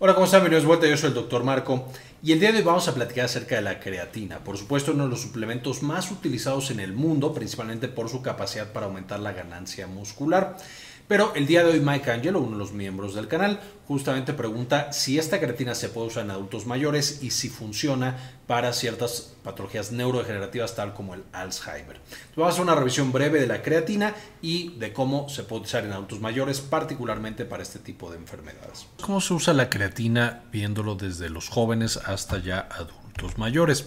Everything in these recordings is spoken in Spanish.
Hola, ¿cómo están? Bienvenidos de vuelta, yo soy el Dr. Marco y el día de hoy vamos a platicar acerca de la creatina. Por supuesto, uno de los suplementos más utilizados en el mundo, principalmente por su capacidad para aumentar la ganancia muscular. Pero el día de hoy Mike Angelo, uno de los miembros del canal, justamente pregunta si esta creatina se puede usar en adultos mayores y si funciona para ciertas patologías neurodegenerativas tal como el Alzheimer. vamos a hacer una revisión breve de la creatina y de cómo se puede usar en adultos mayores, particularmente para este tipo de enfermedades. ¿Cómo se usa la creatina viéndolo desde los jóvenes hasta ya adultos mayores?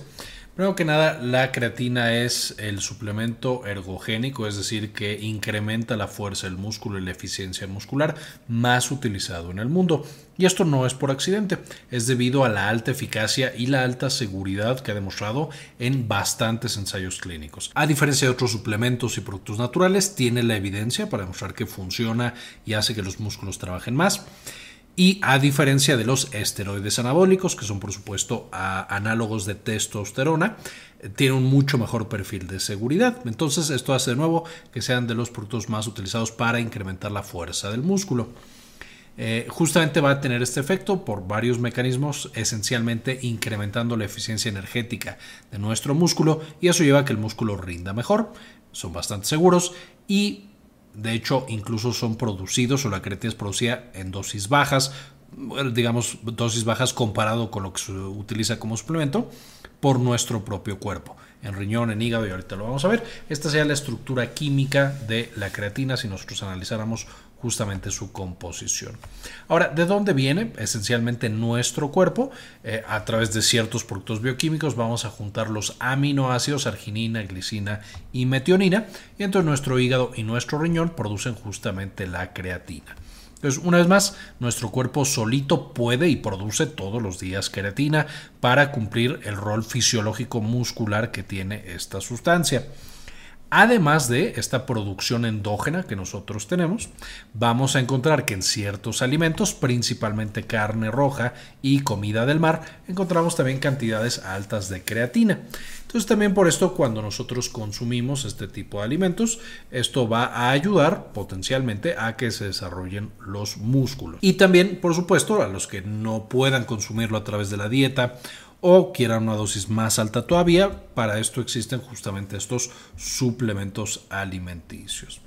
Primero que nada, la creatina es el suplemento ergogénico, es decir, que incrementa la fuerza del músculo y la eficiencia muscular más utilizado en el mundo. Y esto no es por accidente, es debido a la alta eficacia y la alta seguridad que ha demostrado en bastantes ensayos clínicos. A diferencia de otros suplementos y productos naturales, tiene la evidencia para demostrar que funciona y hace que los músculos trabajen más. Y a diferencia de los esteroides anabólicos, que son por supuesto análogos de testosterona, tienen un mucho mejor perfil de seguridad. Entonces esto hace de nuevo que sean de los productos más utilizados para incrementar la fuerza del músculo. Eh, justamente va a tener este efecto por varios mecanismos, esencialmente incrementando la eficiencia energética de nuestro músculo y eso lleva a que el músculo rinda mejor, son bastante seguros y de hecho, incluso son producidos o la creatina es producida en dosis bajas, digamos dosis bajas comparado con lo que se utiliza como suplemento por nuestro propio cuerpo, en riñón, en hígado y ahorita lo vamos a ver. Esta sería la estructura química de la creatina si nosotros analizáramos justamente su composición. Ahora, ¿de dónde viene? Esencialmente nuestro cuerpo, eh, a través de ciertos productos bioquímicos, vamos a juntar los aminoácidos, arginina, glicina y metionina, y entonces nuestro hígado y nuestro riñón producen justamente la creatina. Entonces, una vez más, nuestro cuerpo solito puede y produce todos los días creatina para cumplir el rol fisiológico muscular que tiene esta sustancia. Además de esta producción endógena que nosotros tenemos, vamos a encontrar que en ciertos alimentos, principalmente carne roja y comida del mar, encontramos también cantidades altas de creatina. Entonces también por esto cuando nosotros consumimos este tipo de alimentos, esto va a ayudar potencialmente a que se desarrollen los músculos. Y también, por supuesto, a los que no puedan consumirlo a través de la dieta o quieran una dosis más alta todavía, para esto existen justamente estos suplementos alimenticios.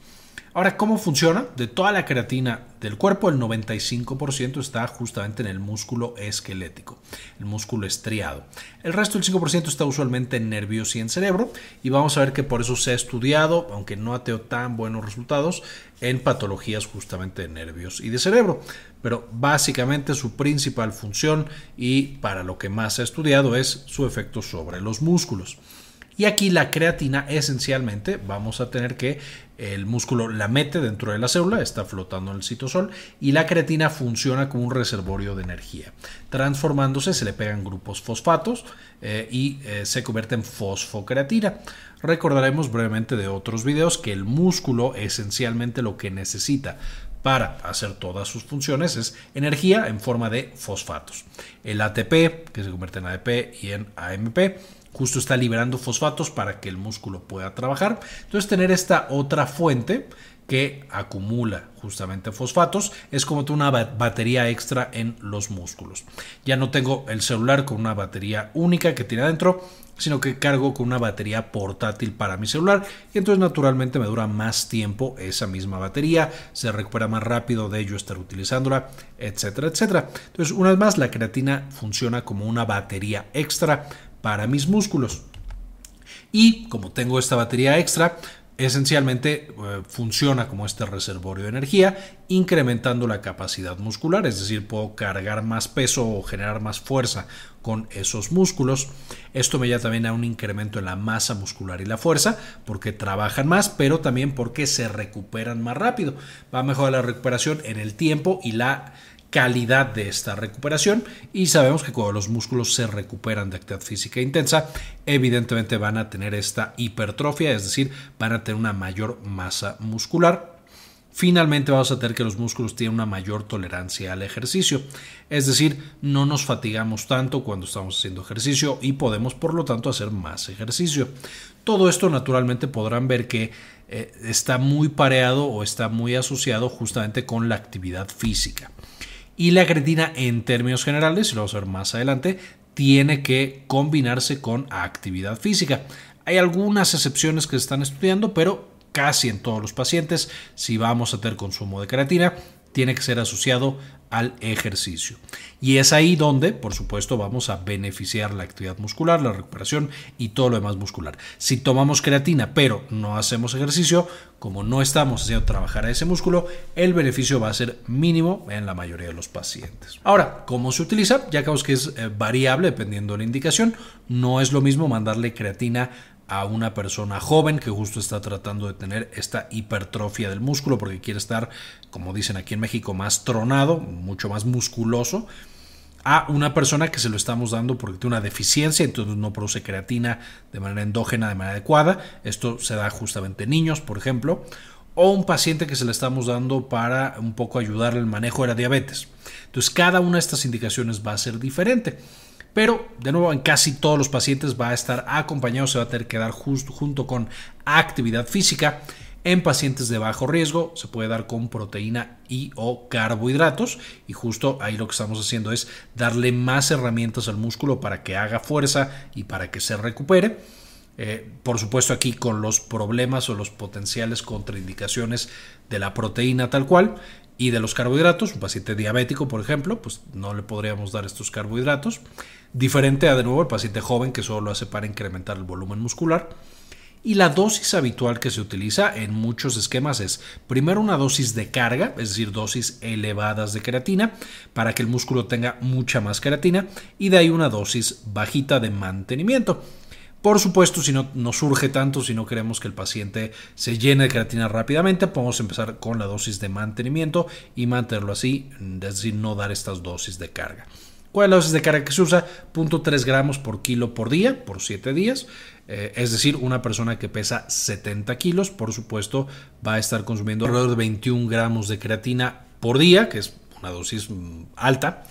Ahora, ¿cómo funciona? De toda la creatina del cuerpo, el 95% está justamente en el músculo esquelético, el músculo estriado. El resto del 5% está usualmente en nervios y en cerebro, y vamos a ver que por eso se ha estudiado, aunque no ha tenido tan buenos resultados, en patologías justamente de nervios y de cerebro. Pero básicamente su principal función y para lo que más se ha estudiado es su efecto sobre los músculos. Y aquí la creatina esencialmente vamos a tener que el músculo la mete dentro de la célula, está flotando en el citosol y la creatina funciona como un reservorio de energía. Transformándose se le pegan grupos fosfatos eh, y eh, se convierte en fosfocreatina. Recordaremos brevemente de otros videos que el músculo esencialmente lo que necesita para hacer todas sus funciones es energía en forma de fosfatos. El ATP, que se convierte en ADP y en AMP, justo está liberando fosfatos para que el músculo pueda trabajar. Entonces tener esta otra fuente que acumula justamente fosfatos es como una batería extra en los músculos. Ya no tengo el celular con una batería única que tiene adentro, sino que cargo con una batería portátil para mi celular y entonces naturalmente me dura más tiempo esa misma batería, se recupera más rápido de ello estar utilizándola, etcétera, etcétera. Entonces, una vez más, la creatina funciona como una batería extra para mis músculos. Y como tengo esta batería extra, esencialmente eh, funciona como este reservorio de energía, incrementando la capacidad muscular, es decir, puedo cargar más peso o generar más fuerza con esos músculos. Esto me lleva también a un incremento en la masa muscular y la fuerza, porque trabajan más, pero también porque se recuperan más rápido. Va a mejorar la recuperación en el tiempo y la calidad de esta recuperación y sabemos que cuando los músculos se recuperan de actividad física intensa, evidentemente van a tener esta hipertrofia, es decir, van a tener una mayor masa muscular. Finalmente vamos a tener que los músculos tienen una mayor tolerancia al ejercicio, es decir, no nos fatigamos tanto cuando estamos haciendo ejercicio y podemos por lo tanto hacer más ejercicio. Todo esto naturalmente podrán ver que eh, está muy pareado o está muy asociado justamente con la actividad física. Y la creatina en términos generales, y lo vamos a ver más adelante, tiene que combinarse con actividad física. Hay algunas excepciones que se están estudiando, pero casi en todos los pacientes, si vamos a tener consumo de creatina, tiene que ser asociado al ejercicio. Y es ahí donde, por supuesto, vamos a beneficiar la actividad muscular, la recuperación y todo lo demás muscular. Si tomamos creatina pero no hacemos ejercicio, como no estamos haciendo trabajar a ese músculo, el beneficio va a ser mínimo en la mayoría de los pacientes. Ahora, ¿cómo se utiliza? Ya que es eh, variable dependiendo de la indicación. No es lo mismo mandarle creatina a una persona joven que justo está tratando de tener esta hipertrofia del músculo porque quiere estar, como dicen aquí en México, más tronado, mucho más musculoso, a una persona que se lo estamos dando porque tiene una deficiencia, entonces no produce creatina de manera endógena, de manera adecuada. Esto se da justamente en niños, por ejemplo, o un paciente que se le estamos dando para un poco ayudarle el manejo de la diabetes. Entonces, cada una de estas indicaciones va a ser diferente. Pero, de nuevo, en casi todos los pacientes va a estar acompañado, se va a tener que dar justo, junto con actividad física. En pacientes de bajo riesgo se puede dar con proteína y o carbohidratos y justo ahí lo que estamos haciendo es darle más herramientas al músculo para que haga fuerza y para que se recupere. Eh, por supuesto aquí con los problemas o los potenciales contraindicaciones de la proteína tal cual y de los carbohidratos. Un paciente diabético, por ejemplo, pues no le podríamos dar estos carbohidratos. Diferente a de nuevo el paciente joven que solo lo hace para incrementar el volumen muscular. Y la dosis habitual que se utiliza en muchos esquemas es primero una dosis de carga, es decir, dosis elevadas de creatina, para que el músculo tenga mucha más creatina, y de ahí una dosis bajita de mantenimiento. Por supuesto, si no nos surge tanto, si no queremos que el paciente se llene de creatina rápidamente, podemos empezar con la dosis de mantenimiento y mantenerlo así, es decir, no dar estas dosis de carga. ¿Cuál es la dosis de carga que se usa? 0.3 gramos por kilo por día, por 7 días. Eh, es decir, una persona que pesa 70 kilos, por supuesto, va a estar consumiendo alrededor de 21 gramos de creatina por día, que es una dosis mm, alta.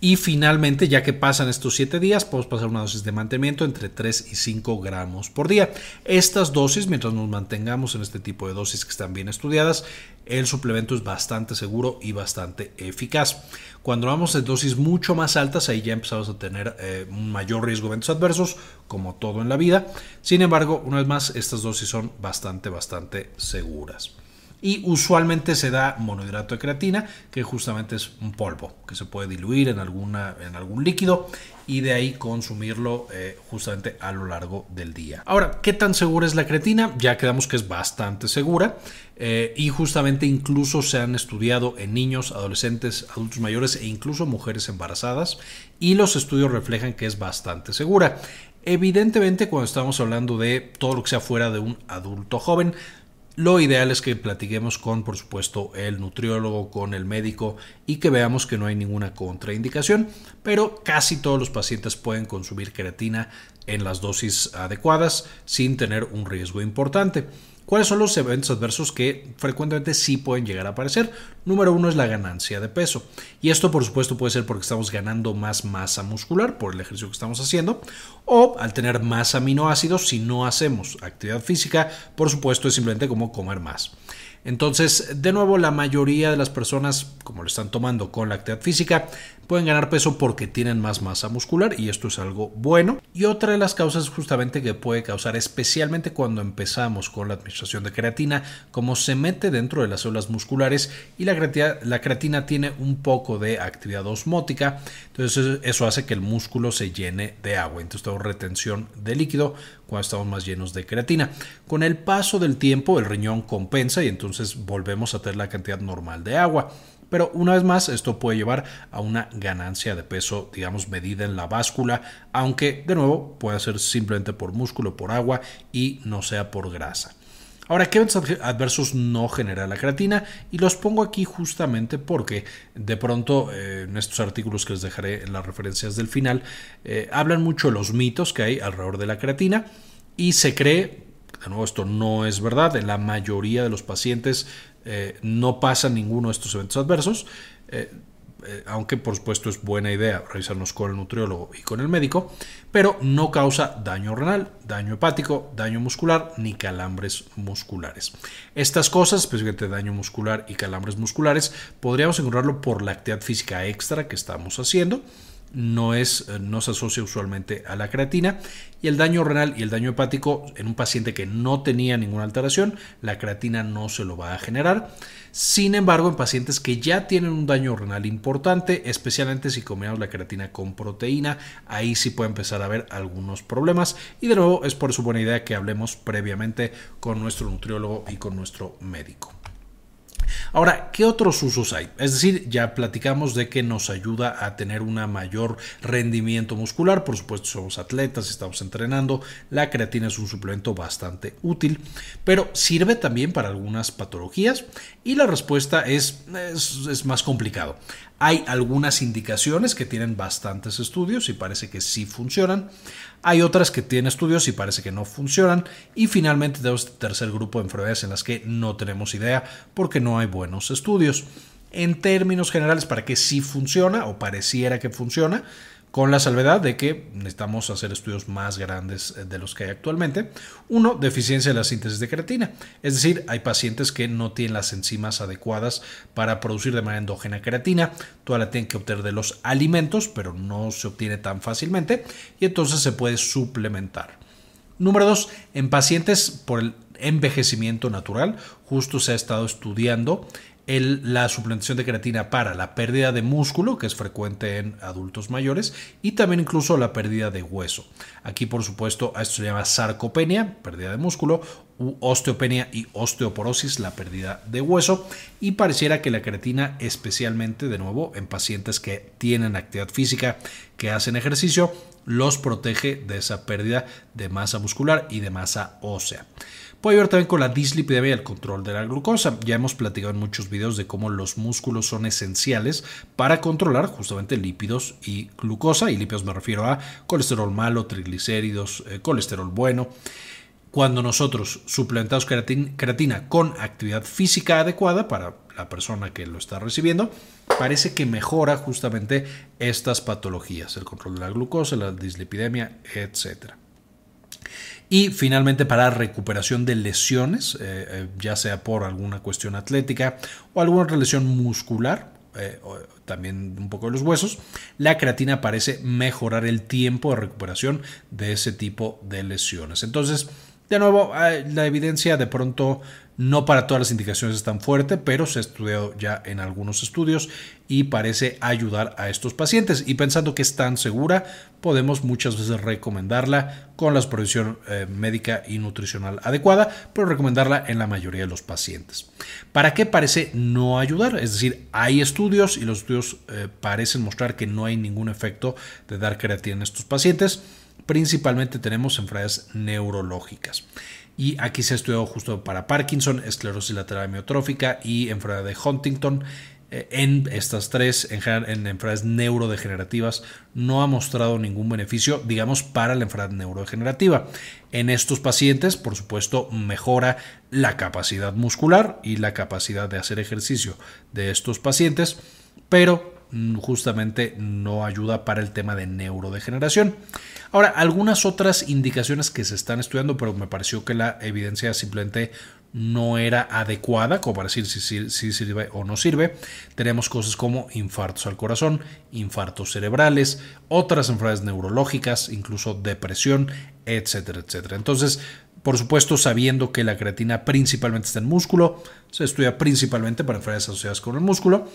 Y finalmente, ya que pasan estos 7 días, podemos pasar una dosis de mantenimiento entre 3 y 5 gramos por día. Estas dosis, mientras nos mantengamos en este tipo de dosis que están bien estudiadas, el suplemento es bastante seguro y bastante eficaz. Cuando vamos a dosis mucho más altas, ahí ya empezamos a tener eh, un mayor riesgo de eventos adversos, como todo en la vida. Sin embargo, una vez más, estas dosis son bastante, bastante seguras y usualmente se da monohidrato de creatina, que justamente es un polvo que se puede diluir en, alguna, en algún líquido y de ahí consumirlo eh, justamente a lo largo del día. Ahora, ¿qué tan segura es la creatina? Ya quedamos que es bastante segura eh, y justamente incluso se han estudiado en niños, adolescentes, adultos mayores e incluso mujeres embarazadas y los estudios reflejan que es bastante segura. Evidentemente, cuando estamos hablando de todo lo que sea fuera de un adulto joven, lo ideal es que platiquemos con, por supuesto, el nutriólogo, con el médico y que veamos que no hay ninguna contraindicación, pero casi todos los pacientes pueden consumir creatina en las dosis adecuadas sin tener un riesgo importante. ¿Cuáles son los eventos adversos que frecuentemente sí pueden llegar a aparecer? Número uno es la ganancia de peso. Y esto por supuesto puede ser porque estamos ganando más masa muscular por el ejercicio que estamos haciendo o al tener más aminoácidos si no hacemos actividad física, por supuesto es simplemente como comer más. Entonces, de nuevo, la mayoría de las personas, como lo están tomando con la actividad física, pueden ganar peso porque tienen más masa muscular y esto es algo bueno. Y otra de las causas justamente que puede causar, especialmente cuando empezamos con la administración de creatina, como se mete dentro de las células musculares y la creatina, tiene un poco de actividad osmótica, entonces eso hace que el músculo se llene de agua, entonces tengo retención de líquido cuando estamos más llenos de creatina. Con el paso del tiempo el riñón compensa y entonces volvemos a tener la cantidad normal de agua. Pero una vez más, esto puede llevar a una ganancia de peso, digamos, medida en la báscula, aunque de nuevo puede ser simplemente por músculo, por agua y no sea por grasa. Ahora, ¿qué eventos adversos no genera la creatina? Y los pongo aquí justamente porque de pronto eh, en estos artículos que les dejaré en las referencias del final, eh, hablan mucho de los mitos que hay alrededor de la creatina y se cree, de nuevo esto no es verdad, en la mayoría de los pacientes eh, no pasa ninguno de estos eventos adversos. Aunque por supuesto es buena idea revisarnos con el nutriólogo y con el médico, pero no causa daño renal, daño hepático, daño muscular ni calambres musculares. Estas cosas, especialmente daño muscular y calambres musculares, podríamos encontrarlo por la actividad física extra que estamos haciendo no, es, eh, no se asocia usualmente a la creatina y el daño renal y el daño hepático en un paciente que no tenía ninguna alteración, la creatina no se lo va a generar. Sin embargo, en pacientes que ya tienen un daño renal importante, especialmente si combinamos la creatina con proteína, ahí sí puede empezar a haber algunos problemas. Y de nuevo, es por su buena idea que hablemos previamente con nuestro nutriólogo y con nuestro médico. Ahora, ¿qué otros usos hay? Es decir, ya platicamos de que nos ayuda a tener un mayor rendimiento muscular, por supuesto somos atletas, estamos entrenando, la creatina es un suplemento bastante útil, pero sirve también para algunas patologías y la respuesta es, es, más complicado. Hay algunas indicaciones que tienen bastantes estudios y parece que sí funcionan. Hay otras que tienen estudios y parece que no funcionan. Y finalmente tenemos este tercer grupo de enfermedades en las que no tenemos idea porque no hay buenos estudios. En términos generales, para que sí funciona o pareciera que funciona, con la salvedad de que necesitamos hacer estudios más grandes eh, de los que hay actualmente. Uno, deficiencia de la síntesis de creatina, es decir, hay pacientes que no tienen las enzimas adecuadas para producir de manera endógena creatina, toda la tienen que obtener de los alimentos, pero no se obtiene tan fácilmente y entonces se puede suplementar. Número dos, en pacientes por el envejecimiento natural, justo se ha estado estudiando la suplementación de creatina para la pérdida de músculo, que es frecuente en adultos mayores, y también incluso la pérdida de hueso. Aquí, por supuesto, esto se llama sarcopenia, pérdida de músculo, osteopenia y osteoporosis, la pérdida de hueso, y pareciera que la creatina, especialmente de nuevo en pacientes que tienen actividad física, que hacen ejercicio, los protege de esa pérdida de masa muscular y de masa ósea. Puede ver también con la dislipidemia y el control de la glucosa. Ya hemos platicado en muchos videos de cómo los músculos son esenciales para controlar justamente lípidos y glucosa. Y lípidos me refiero a colesterol malo, triglicéridos, eh, colesterol bueno. Cuando nosotros suplementamos creatina con actividad física adecuada para la persona que lo está recibiendo, parece que mejora justamente estas patologías, el control de la glucosa, la dislipidemia, etcétera. Y finalmente para recuperación de lesiones, eh, eh, ya sea por alguna cuestión atlética o alguna lesión muscular, eh, también un poco de los huesos, la creatina parece mejorar el tiempo de recuperación de ese tipo de lesiones. Entonces, de nuevo, la evidencia de pronto no para todas las indicaciones es tan fuerte, pero se ha estudiado ya en algunos estudios y parece ayudar a estos pacientes. Y pensando que es tan segura, podemos muchas veces recomendarla con la supervisión eh, médica y nutricional adecuada, pero recomendarla en la mayoría de los pacientes. ¿Para qué parece no ayudar? Es decir, hay estudios y los estudios eh, parecen mostrar que no hay ningún efecto de dar creatina en estos pacientes. Principalmente tenemos enfermedades neurológicas. Y aquí se ha estudiado justo para Parkinson, esclerosis lateral amiotrófica y enfermedad de Huntington. Eh, en estas tres, en, en enfermedades neurodegenerativas, no ha mostrado ningún beneficio, digamos, para la enfermedad neurodegenerativa. En estos pacientes, por supuesto, mejora la capacidad muscular y la capacidad de hacer ejercicio de estos pacientes, pero justamente no ayuda para el tema de neurodegeneración. Ahora, algunas otras indicaciones que se están estudiando, pero me pareció que la evidencia simplemente no era adecuada, como para decir si, si, sirve o no sirve. Tenemos cosas como infartos al corazón, infartos cerebrales, otras enfermedades neurológicas, incluso depresión, etcétera, etcétera. Entonces, por supuesto, sabiendo que la creatina principalmente está en músculo, se estudia principalmente para enfermedades asociadas con el músculo.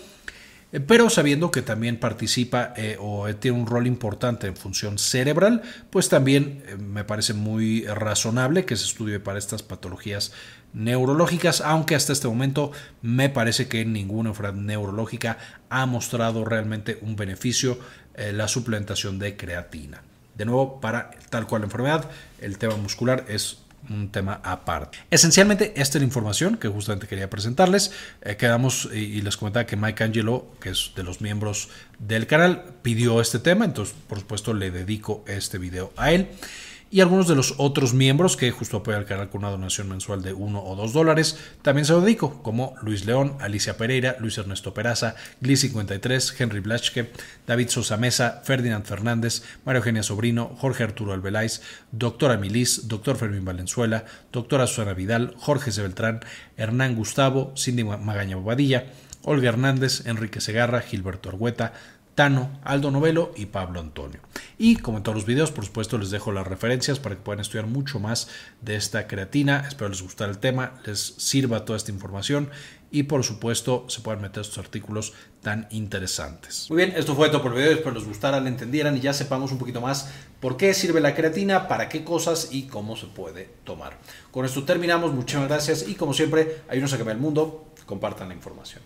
Eh, pero sabiendo que también participa eh, o tiene un rol importante en función cerebral, pues también eh, me parece muy razonable que se estudie para estas patologías neurológicas, aunque hasta este momento me parece que ninguna enfermedad neurológica ha mostrado realmente un beneficio la suplementación de creatina. De nuevo, para tal cual enfermedad, el tema muscular es un tema aparte. Esencialmente, esta es la información que justamente quería presentarles. Eh, quedamos y, les comentaba que Mike Angelo, que es de los miembros del canal, pidió este tema, entonces por supuesto le dedico este video a él. Y algunos de los otros miembros que justo apoyan al canal con una donación mensual de 1 o 2 dólares, también se lo dedico, como Luis León, Alicia Pereira, Luis Ernesto Peraza, Gli53, Henry Blachke, David Sosa Mesa, Ferdinand Fernández, Mario Eugenia Sobrino, Jorge Arturo Albeláiz, Doctora Milis, Doctor Fermín Valenzuela, Doctora Susana Vidal, Jorge C. Beltrán, Hernán Gustavo, Cindy Magaña Bobadilla, Olga Hernández, Enrique Segarra, Gilberto Argueta, Tano, Aldo Novelo y Pablo Antonio. Y como en todos los videos, por supuesto, les dejo las referencias para que puedan estudiar mucho más de esta creatina. Espero les guste el tema, les sirva toda esta información y por supuesto se puedan meter estos artículos tan interesantes. Muy bien, esto fue todo por el video, espero les gustara, le entendieran y ya sepamos un poquito más por qué sirve la creatina, para qué cosas y cómo se puede tomar. Con esto terminamos, muchas gracias y como siempre, ayúdenos a cambiar el mundo, compartan la información.